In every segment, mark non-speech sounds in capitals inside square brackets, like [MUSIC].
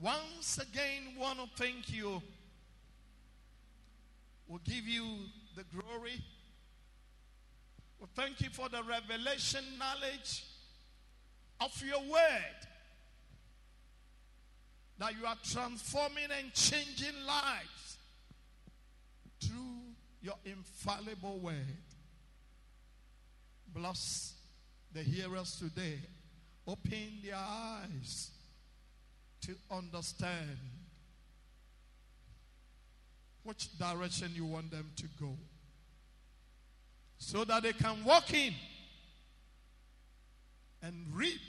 once again want to thank you. We'll give you the glory. we'll thank you for the revelation knowledge of your word. That you are transforming and changing lives through your infallible word. Bless the hearers today. Open their eyes to understand which direction you want them to go so that they can walk in and reap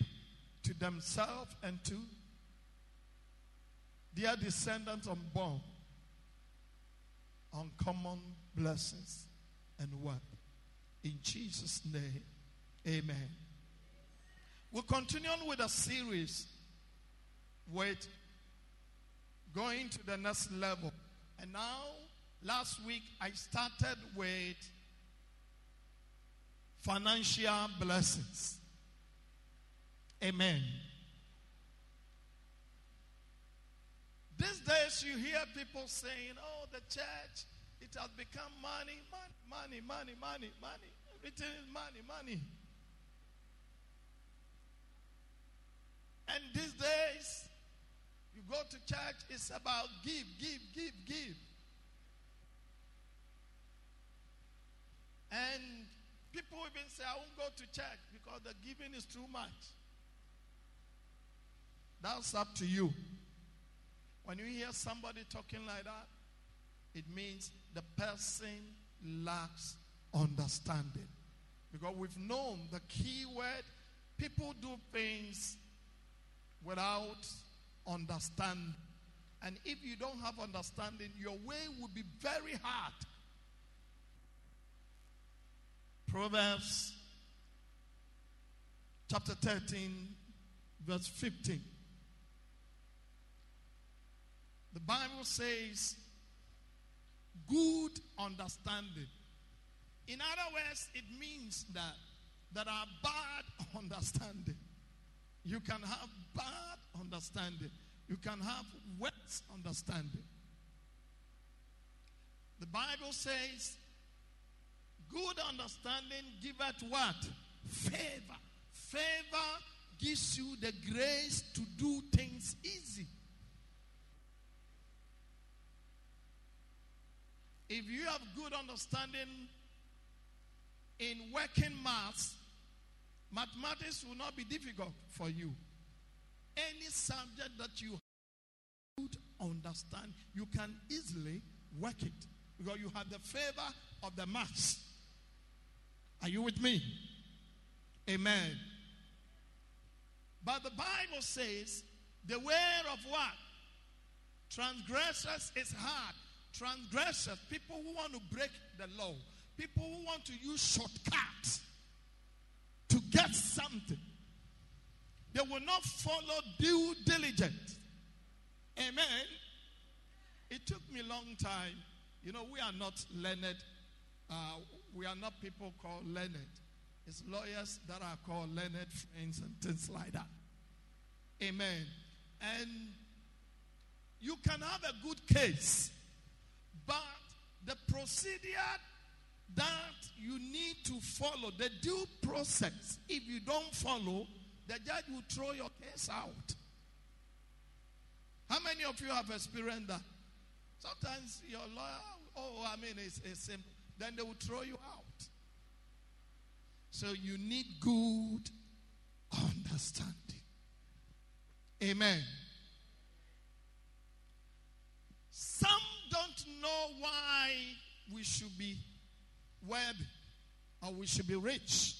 to themselves and to their descendants unborn uncommon blessings and what? In Jesus' name, amen. We'll continue on with a series with going to the next level. And now, last week, I started with financial blessings. Amen. These days, you hear people saying, oh, the church, it has become money, money, money, money, money, money. Everything is money, money. And these days, you go to church, it's about give, give, give, give. And people even say, I won't go to church because the giving is too much. That's up to you. When you hear somebody talking like that, it means the person lacks understanding. Because we've known the key word people do things without understanding. And if you don't have understanding, your way will be very hard. Proverbs chapter 13, verse 15. The Bible says, good understanding. In other words, it means that there are bad [LAUGHS] understanding. You can have bad understanding. You can have wet understanding. The Bible says, good understanding giveth what? Favor. Favor gives you the grace to do things easy. If you have good understanding in working maths, mathematics will not be difficult for you. Any subject that you could understand, you can easily work it because you have the favor of the maths. Are you with me? Amen. But the Bible says the way of what? Transgressors is hard. Transgressors, people who want to break the law, people who want to use shortcuts get something. They will not follow due diligence. Amen. It took me a long time. You know, we are not learned. Uh, we are not people called learned. It's lawyers that are called learned friends and things like that. Amen. And you can have a good case, but the procedure that you need to follow, the due process, if you don't follow, the judge will throw your case out. How many of you have experienced that? Sometimes your lawyer, oh, I mean, it's, it's simple. Then they will throw you out. So you need good understanding. Amen. Some don't know why we should be wealthy or we should be rich.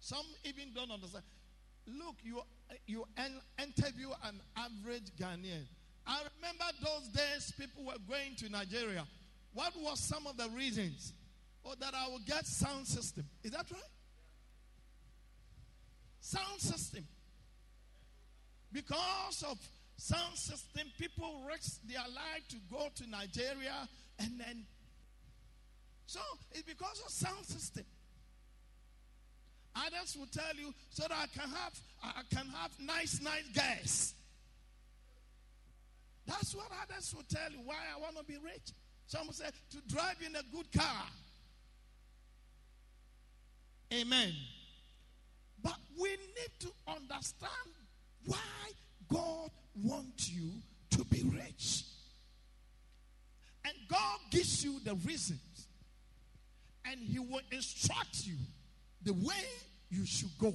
Some even don't understand. Look, you you interview an average Ghanaian. I remember those days people were going to Nigeria. What was some of the reasons? Oh, that I will get sound system. Is that right? Sound system. Because of sound system, people risk their life to go to Nigeria and then. So it's because of sound system. Others will tell you so that I can have I can have nice, nice guys. That's what others will tell you why I want to be rich. Some will say to drive in a good car. Amen. But we need to understand why God wants you to be rich. And God gives you the reasons. And He will instruct you the way you should go.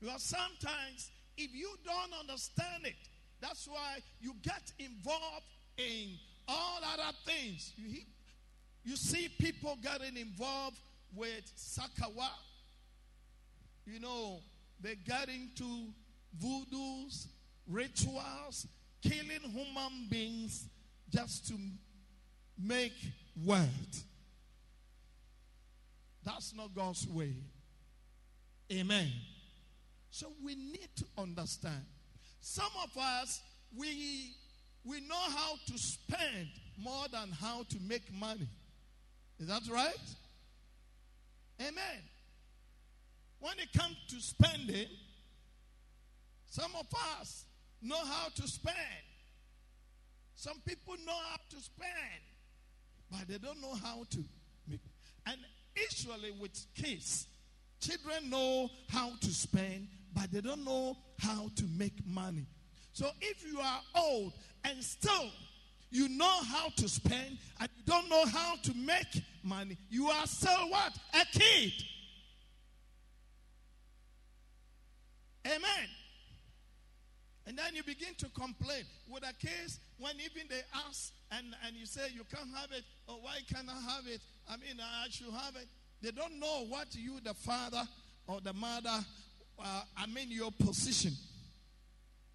Because sometimes, if you don't understand it, that's why you get involved in all other things. You, you see people getting involved with Sakawa. You know, they get into voodoos, rituals, killing human beings just to make wealth. That's not God's way. Amen. So we need to understand. Some of us, we, we know how to spend more than how to make money. Is that right? Amen. When it comes to spending, some of us know how to spend. Some people know how to spend, but they don't know how to make. And usually with kids, children know how to spend, but they don't know how to make money. So if you are old and still you know how to spend and you don't know how to make money, you are still what? A kid. Amen. And then you begin to complain with a case when even they ask and, and you say you can't have it or why can't I have it? I mean, I should have it. They don't know what you, the father or the mother, uh, I mean, your position.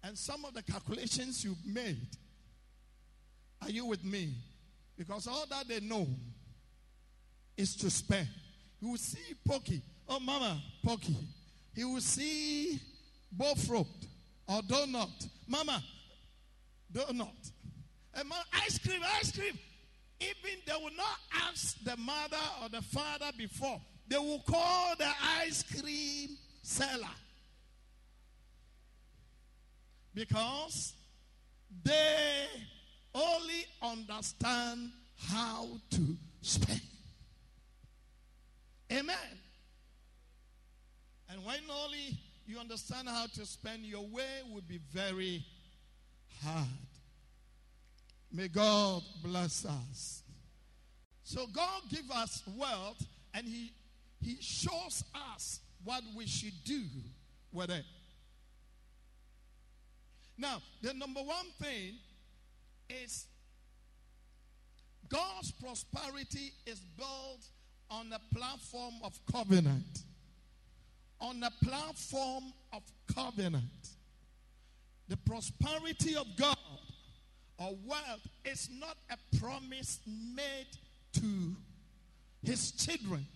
And some of the calculations you've made. Are you with me? Because all that they know is to spend. You will see Pokey. Oh, Mama, Pokey. He will see Bofrot or donut. Mama, donut. And mama, ice cream, ice cream. Even they will not ask the mother or the father before. They will call the ice cream seller. Because they only understand how to spend. Amen. And when only you understand how to spend, your way will be very hard. May God bless us. So God give us wealth and he he shows us what we should do with it. Now, the number one thing is God's prosperity is built on the platform of covenant. On a platform of covenant. The prosperity of God or wealth is not a promise made to his children.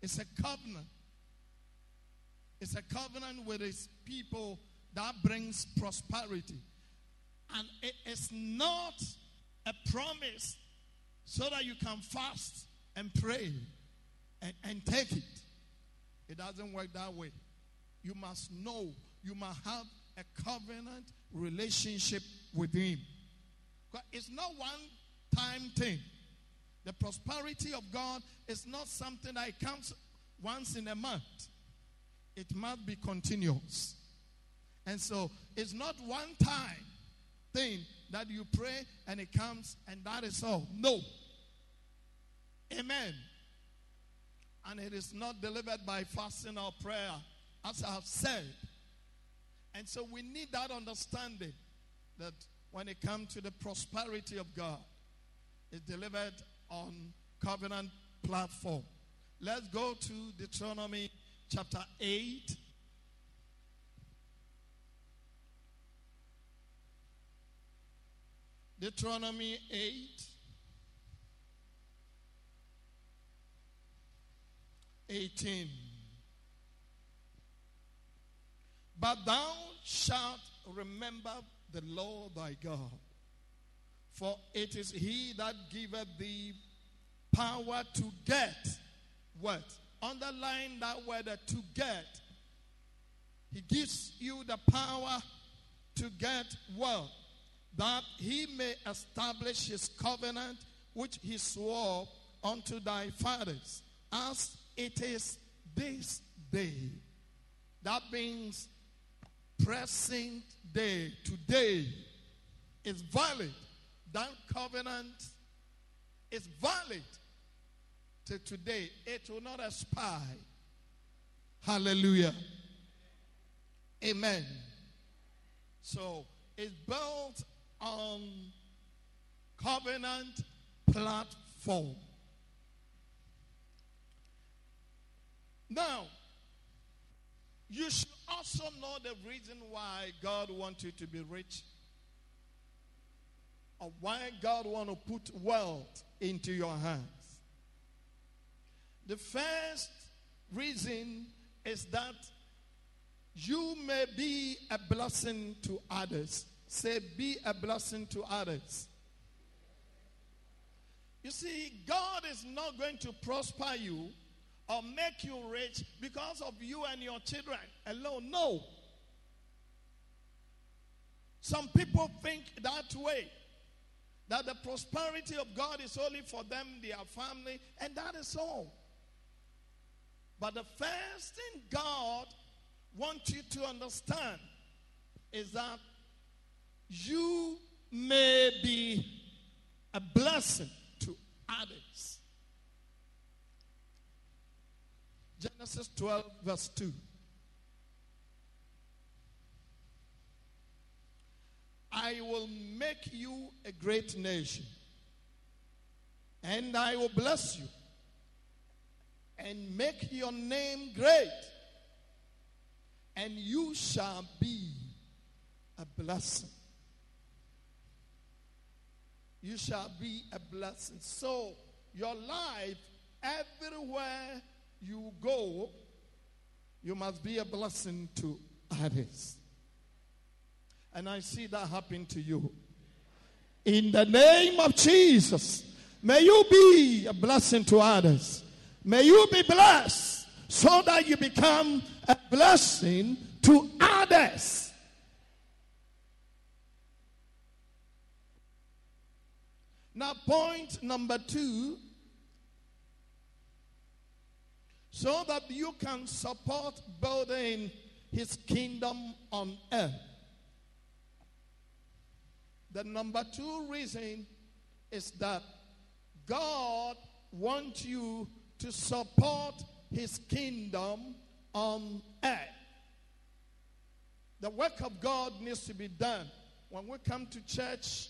It's a covenant. It's a covenant with his people that brings prosperity. And it is not a promise so that you can fast and pray and, and take it. It doesn't work that way. You must know, you must have a covenant relationship with Him. It's not one time thing. The prosperity of God is not something that comes once in a month, it must be continuous. And so it's not one time thing that you pray and it comes and that is all. No. Amen. And it is not delivered by fasting or prayer, as I have said. And so we need that understanding that when it comes to the prosperity of God, it's delivered on covenant platform. Let's go to Deuteronomy chapter 8. Deuteronomy 8. Eighteen. But thou shalt remember the Lord thy God, for it is he that giveth thee power to get what? Underline that word uh, to get. He gives you the power to get wealth, that he may establish his covenant which he swore unto thy fathers, as it is this day. That means present day, today is valid. That covenant is valid to today. It will not expire. Hallelujah. Amen. So it's built on covenant platform. Now, you should also know the reason why God wants you to be rich or why God want to put wealth into your hands. The first reason is that you may be a blessing to others. Say, be a blessing to others. You see, God is not going to prosper you or make you rich because of you and your children alone. No. Some people think that way. That the prosperity of God is only for them, their family, and that is all. But the first thing God wants you to understand is that you may be a blessing to others. Genesis 12, verse 2. I will make you a great nation, and I will bless you, and make your name great, and you shall be a blessing. You shall be a blessing. So, your life, everywhere you go, you must be a blessing to others. And I see that happen to you. In the name of Jesus, may you be a blessing to others. May you be blessed so that you become a blessing to others. Now, point number two so that you can support building his kingdom on earth. The number two reason is that God wants you to support his kingdom on earth. The work of God needs to be done. When we come to church,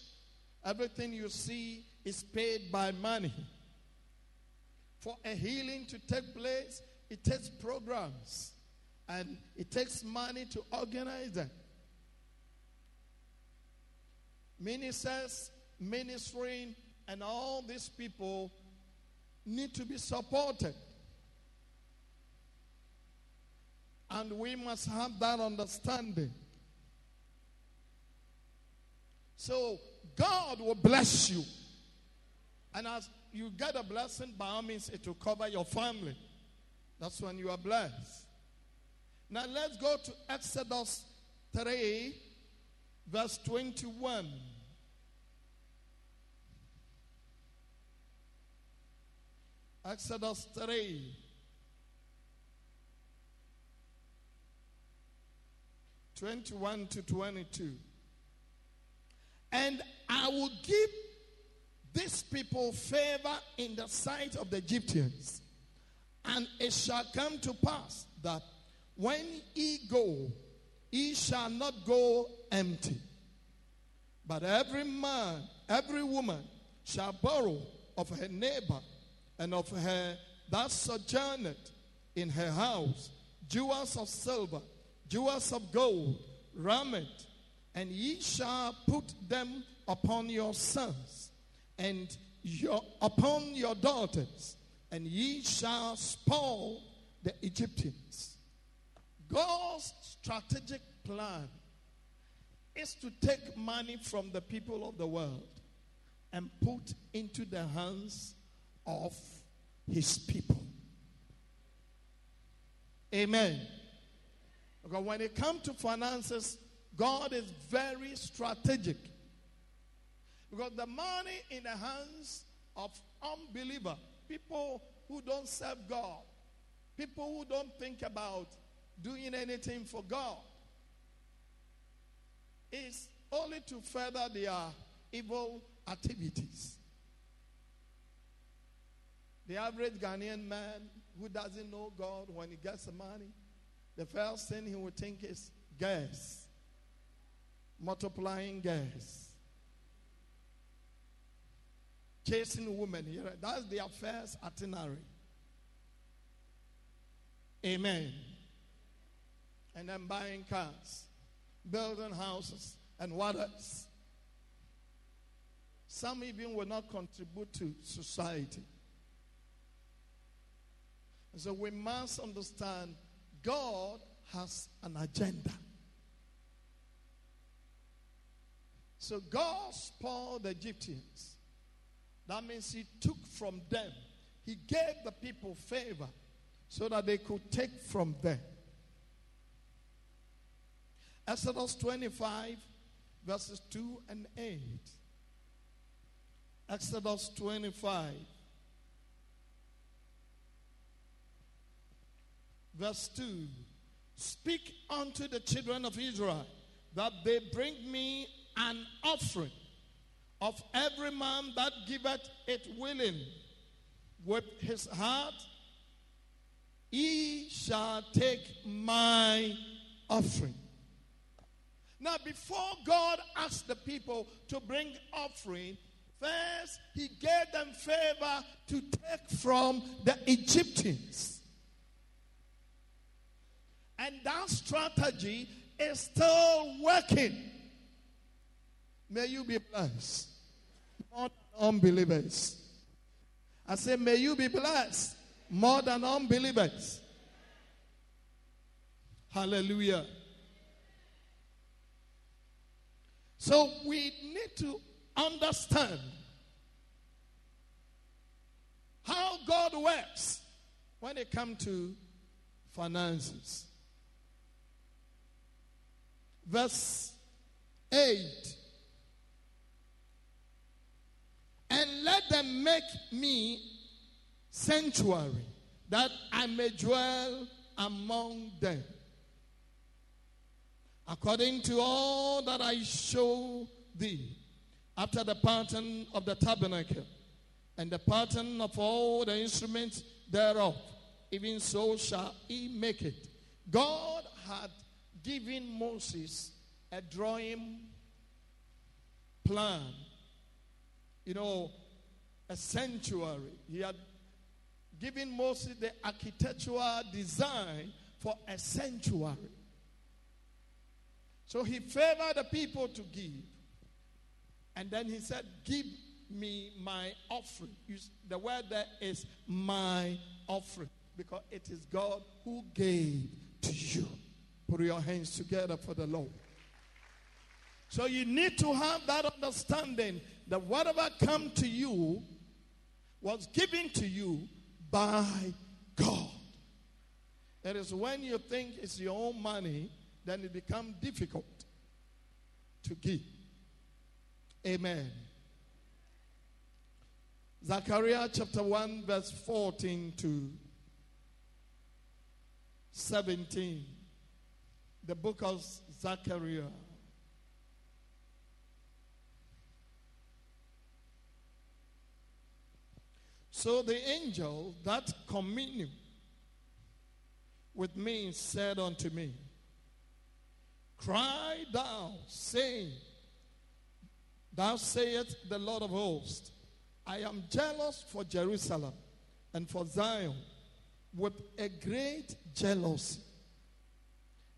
everything you see is paid by money. For a healing to take place, it takes programs and it takes money to organize them. Ministers, ministering, and all these people need to be supported. And we must have that understanding. So God will bless you. And as you get a blessing, by all means, it will cover your family. That's when you are blessed. Now let's go to Exodus 3, verse 21. Exodus 3. Twenty-one to twenty-two, and I will give these people favor in the sight of the Egyptians, and it shall come to pass that when ye go, ye shall not go empty. But every man, every woman shall borrow of her neighbor and of her that sojourneth in her house jewels of silver, jewels of gold, raiment, and ye shall put them upon your sons and your, upon your daughters, and ye shall spoil the Egyptians. God's strategic plan is to take money from the people of the world and put into the hands of his people. Amen. Because when it comes to finances, God is very strategic. Because the money in the hands of unbeliever, people who don't serve God, people who don't think about doing anything for God, is only to further their evil activities. The average Ghanaian man who doesn't know God, when he gets the money, the first thing he will think is gas, multiplying gas. Chasing women here, that's their first itinerary. Amen. And then buying cars, building houses, and what else? Some even will not contribute to society. So we must understand God has an agenda. So God spoiled the Egyptians. That means He took from them, He gave the people favor so that they could take from them. Exodus 25, verses 2 and 8. Exodus 25. Verse 2 Speak unto the children of Israel that they bring me an offering of every man that giveth it willing with his heart, he shall take my offering. Now, before God asked the people to bring offering, first he gave them favor to take from the Egyptians. And that strategy is still working. May you be blessed. More than unbelievers. I say, may you be blessed more than unbelievers. Hallelujah. So we need to understand how God works when it comes to finances verse 8. And let them make me sanctuary, that I may dwell among them. According to all that I show thee, after the pattern of the tabernacle, and the pattern of all the instruments thereof, even so shall he make it. God had given Moses a drawing plan, you know, a sanctuary. He had given Moses the architectural design for a sanctuary. So he favored the people to give. And then he said, Give me my offering. The word there is my offering because it is God who gave to you. Put your hands together for the Lord. So you need to have that understanding that whatever come to you was given to you by God. It is when you think it's your own money, then it becomes difficult to give. Amen. Zechariah chapter 1, verse 14 to 17 the book of Zechariah. So the angel that communed with me said unto me, Cry thou, saying, Thou sayest the Lord of hosts, I am jealous for Jerusalem and for Zion with a great jealousy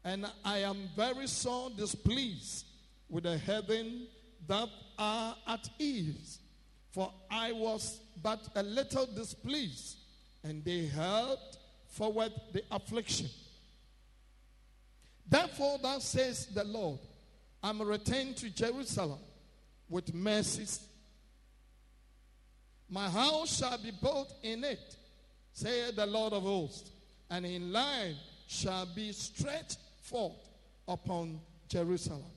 and I am very sore displeased with the heaven that are at ease. For I was but a little displeased, and they held forward the affliction. Therefore, thus says the Lord, I'm returned to Jerusalem with mercies. My house shall be built in it, saith the Lord of hosts, and in line shall be stretched forth upon Jerusalem.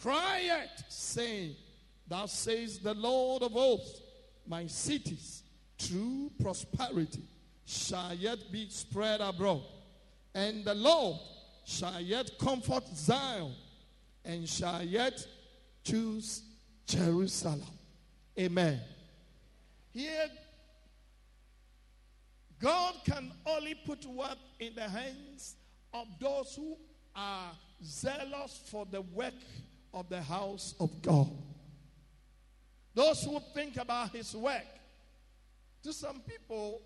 Cry it, saying, Thou says the Lord of hosts, my cities, true prosperity shall yet be spread abroad, and the Lord shall yet comfort Zion, and shall yet choose Jerusalem. Amen. Here, God can only put work in the hands of those who are zealous for the work of the house of God. Those who think about his work. To some people,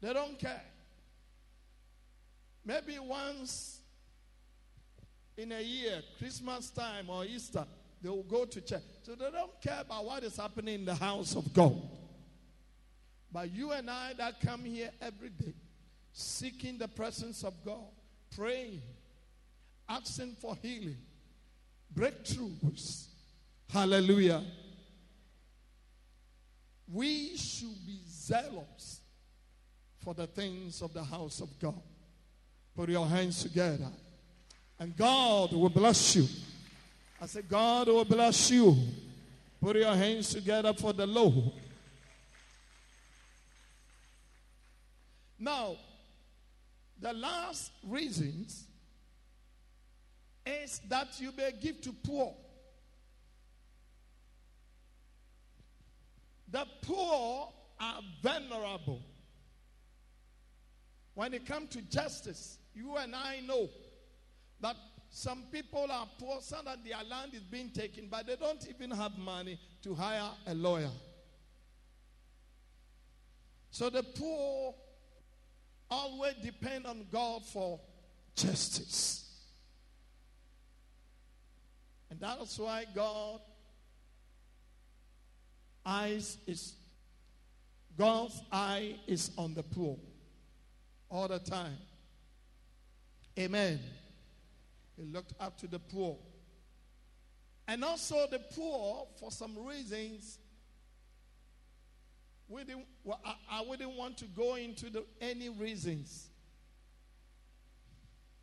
they don't care. Maybe once in a year, Christmas time or Easter, they will go to church. So they don't care about what is happening in the house of God. But you and I that come here every day, seeking the presence of God, praying, asking for healing, breakthroughs. Hallelujah. We should be zealous for the things of the house of God. Put your hands together. And God will bless you. I said, God will bless you. Put your hands together for the Lord. Now, the last reasons is that you may give to poor. The poor are vulnerable. When it comes to justice, you and I know that some people are poor, so that their land is being taken, but they don't even have money to hire a lawyer. So the poor always depend on God for justice. And that's why God eyes is God's eye is on the poor all the time. Amen. He looked up to the poor. And also the poor, for some reasons, we didn't, well, I, I wouldn't want to go into the, any reasons.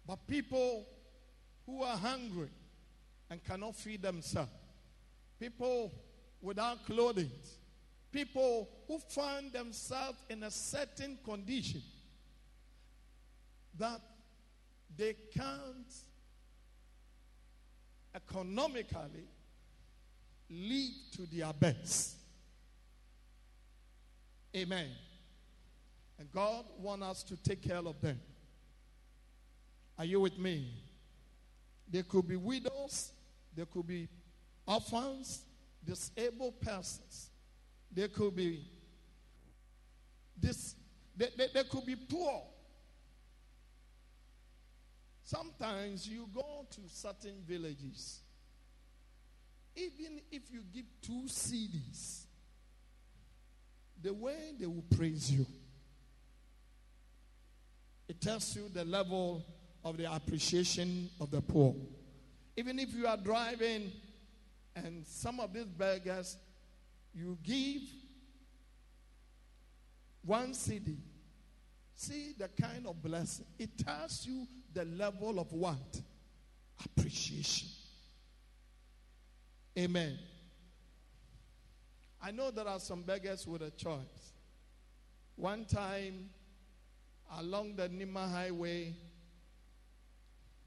But people who are hungry and cannot feed themselves, people without clothing, people who find themselves in a certain condition that they can't economically lead to their best. Amen. And God wants us to take care of them. Are you with me? There could be widows, there could be orphans, disabled persons. There could be this they, they, they could be poor. Sometimes you go to certain villages, even if you give two cedis, the way they will praise you, it tells you the level of the appreciation of the poor. Even if you are driving and some of these beggars, you give one cedi. See the kind of blessing. It tells you the level of what? Appreciation. Amen. I know there are some beggars with a choice. One time, along the Nima Highway,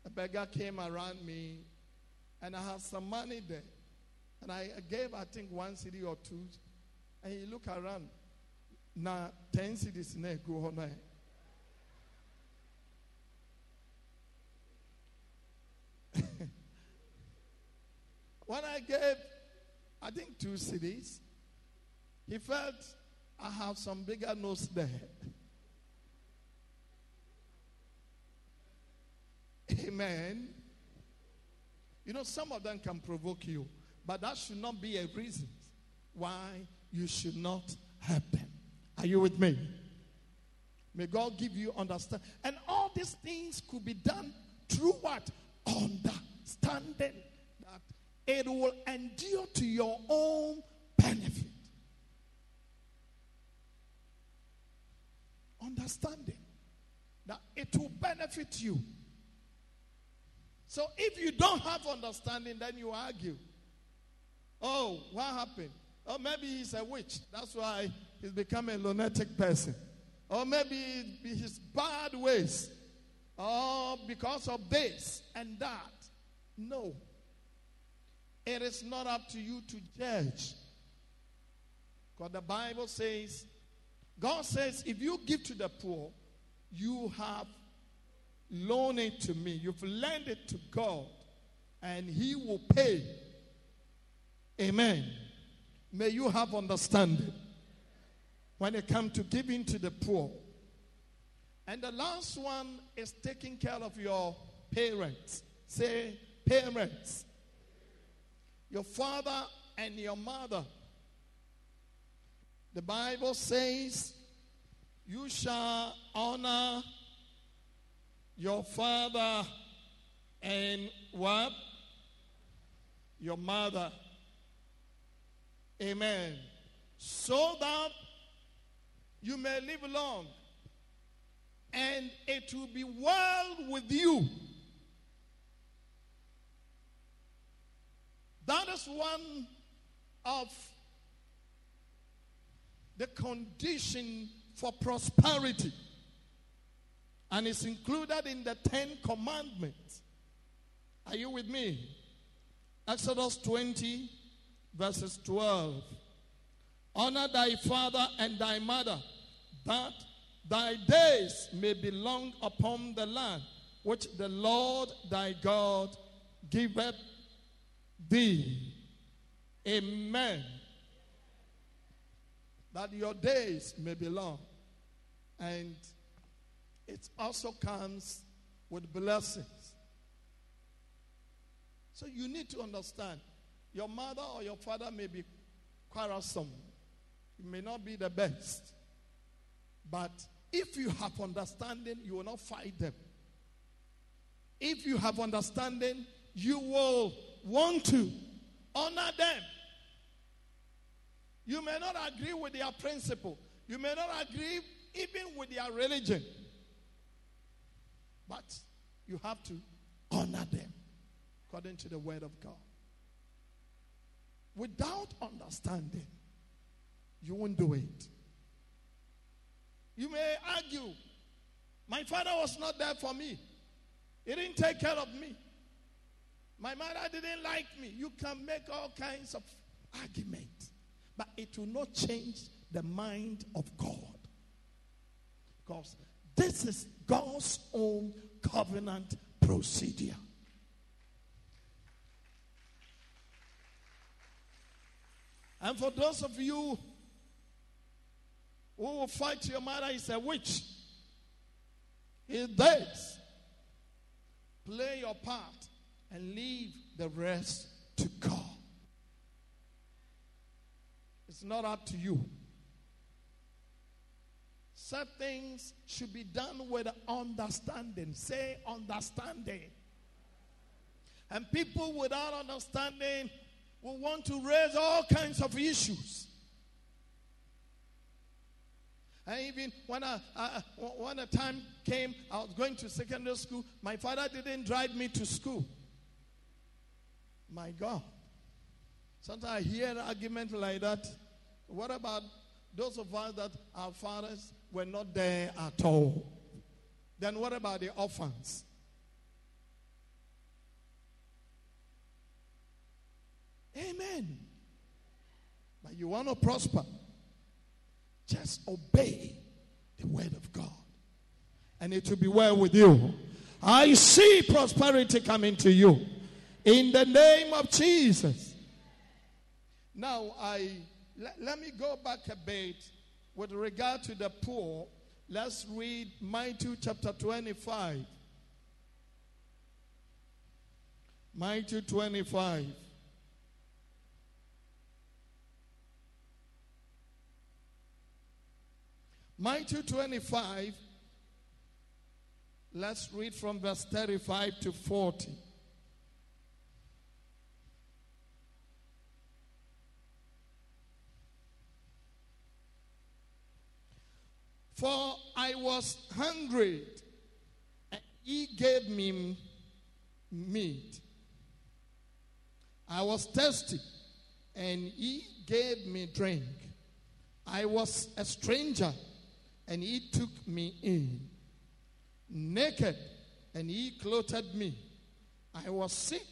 a beggar came around me, and I had some money there. And I gave, I think, one cedi or two. And he looked around. Now, 10 cedis in go on. when I gave, I think, two cedis, he felt I have some bigger nose there. [LAUGHS] Amen. You know, some of them can provoke you, but that should not be a reason why you should not help them. Are you with me? May God give you understanding. And all these things could be done through what? Understanding that it will endure to your own benefit. Understanding that it will benefit you. So if you don't have understanding, then you argue. Oh, what happened? Oh, maybe he's a witch. That's why he's become a lunatic person. Or maybe his bad ways. Or because of this and that. No. It is not up to you to judge. Because the Bible says, God says, if you give to the poor, you have loaned it to me. You've lent it to God, and He will pay. Amen. May you have understanding when it comes to giving to the poor. And the last one is taking care of your parents. Say, parents. Your father and your mother. The Bible says, You shall honor your father and what? Your mother. Amen. So that you may live long and it will be well with you. That is one of the condition for prosperity. And it's included in the Ten Commandments. Are you with me? Exodus 20, verses 12. Honor thy father and thy mother, that thy days may be long upon the land which the Lord thy God giveth thee. Amen. That your days may be long. And it also comes with blessings. So you need to understand your mother or your father may be quarrelsome, it may not be the best. But if you have understanding, you will not fight them. If you have understanding, you will want to honor them. You may not agree with their principle. You may not agree even with their religion. But you have to honor them according to the word of God. Without understanding, you won't do it. You may argue, my father was not there for me. He didn't take care of me. My mother didn't like me. You can make all kinds of arguments, but it will not change the mind of God. Because this is God's own covenant procedure. And for those of you who will fight your mother is a witch, he does. Play your part and leave the rest to God. It's not up to you. Certain things should be done with understanding. Say understanding. And people without understanding will want to raise all kinds of issues. And even when, I, when a time came, I was going to secondary school, my father didn't drive me to school. My God. Sometimes I hear an argument like that. What about those of us that our fathers were not there at all? Then what about the orphans? Amen. But you want to prosper, just obey the word of God. And it will be well with you. I see prosperity coming to you. In the name of Jesus. Now, I let, let me go back a bit with regard to the poor. Let's read Matthew chapter 25. Matthew 25. Matthew 25, let's read from verse 35 to 40. For I was hungry, and ye gave me meat. I was thirsty, and he gave me drink. I was a stranger, and he took me in. Naked, and he clothed me. I was sick,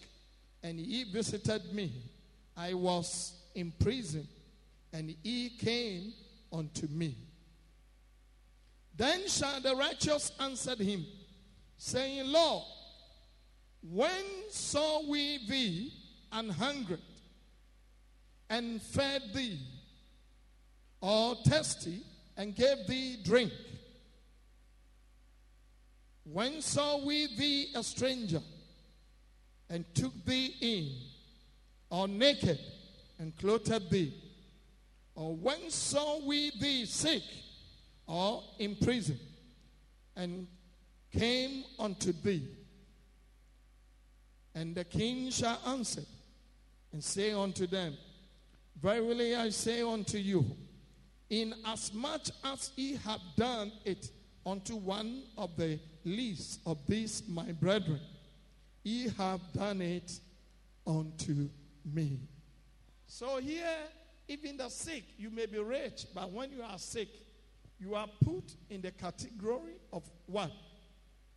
and he visited me. I was in prison, and he came unto me. Then shall the righteous answer him, saying, Lord, when saw we thee and hungered, and fed thee, or thirsty, and gave thee drink? When saw we thee a stranger, and took thee in, or naked, and clothed thee? Or when saw we thee sick, or in prison, and came unto thee? And the king shall answer and say unto them, Verily I say unto you, inasmuch as much as ye have done it unto one of the least of these my brethren, ye have done it unto me. So here, even the sick, you may be rich, but when you are sick, you are put in the category of what?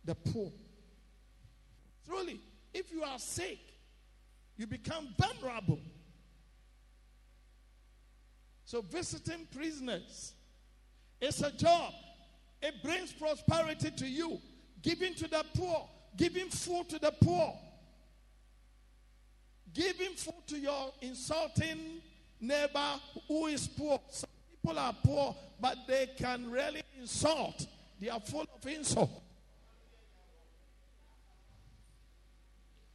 The poor. Truly, if you are sick, you become vulnerable. So, visiting prisoners is a job. It brings prosperity to you. Giving to the poor, giving food to the poor, giving food to your insulting neighbor who is poor. Some people are poor, but they can really insult. They are full of insult.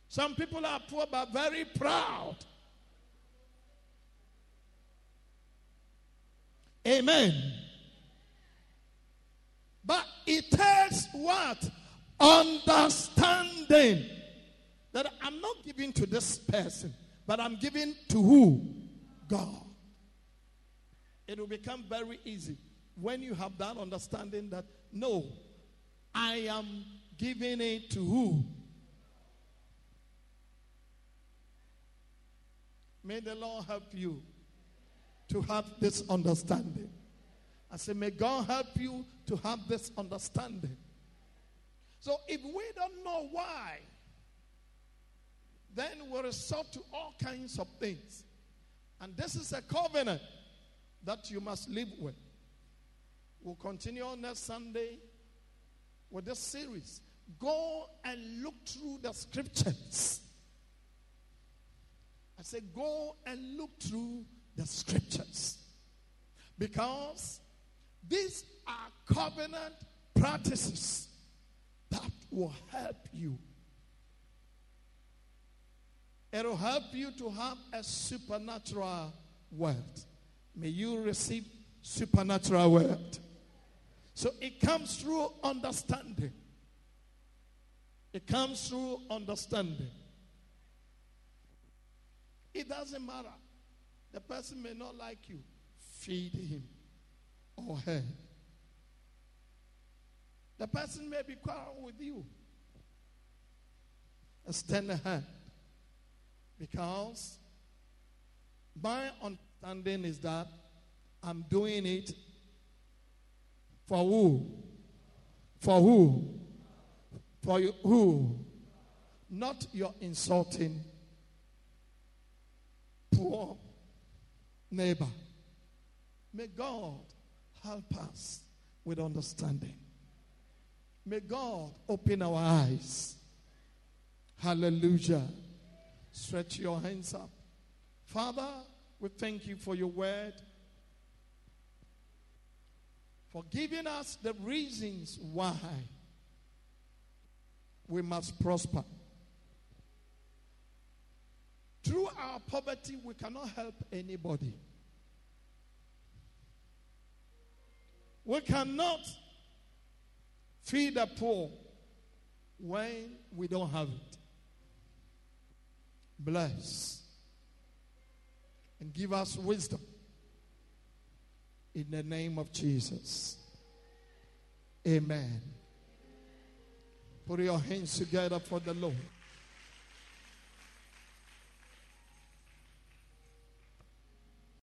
Some people are poor but very proud. Amen. But it takes what? Understanding that I'm not giving to this person, but I'm giving to who? God. It will become very easy when you have that understanding that no, I am giving it to who? May the Lord help you to have this understanding. I say, may God help you to have this understanding. So if we don't know why, then we resort to all kinds of things. And this is a covenant that you must live with. We'll continue on next Sunday with this series. Go and look through the scriptures. I say, go and look through the scriptures. Because these are covenant practices that will help you. It'll help you to have a supernatural word. May you receive supernatural word. So it comes through understanding. It comes through understanding. It doesn't matter. The person may not like you. Feed him or her. The person may be quarrel with you. Extend a hand. Because my understanding is that I'm doing it for who? For who? For you, who? Not your insulting poor neighbor. May God help us with understanding. May God open our eyes. Hallelujah. Stretch your hands up. Father, we thank you for your word, for giving us the reasons why we must prosper. Through our poverty, we cannot help anybody. We cannot feed the poor when we don't have it. Bless and give us wisdom in the name of Jesus. Amen. Put your hands together for the Lord.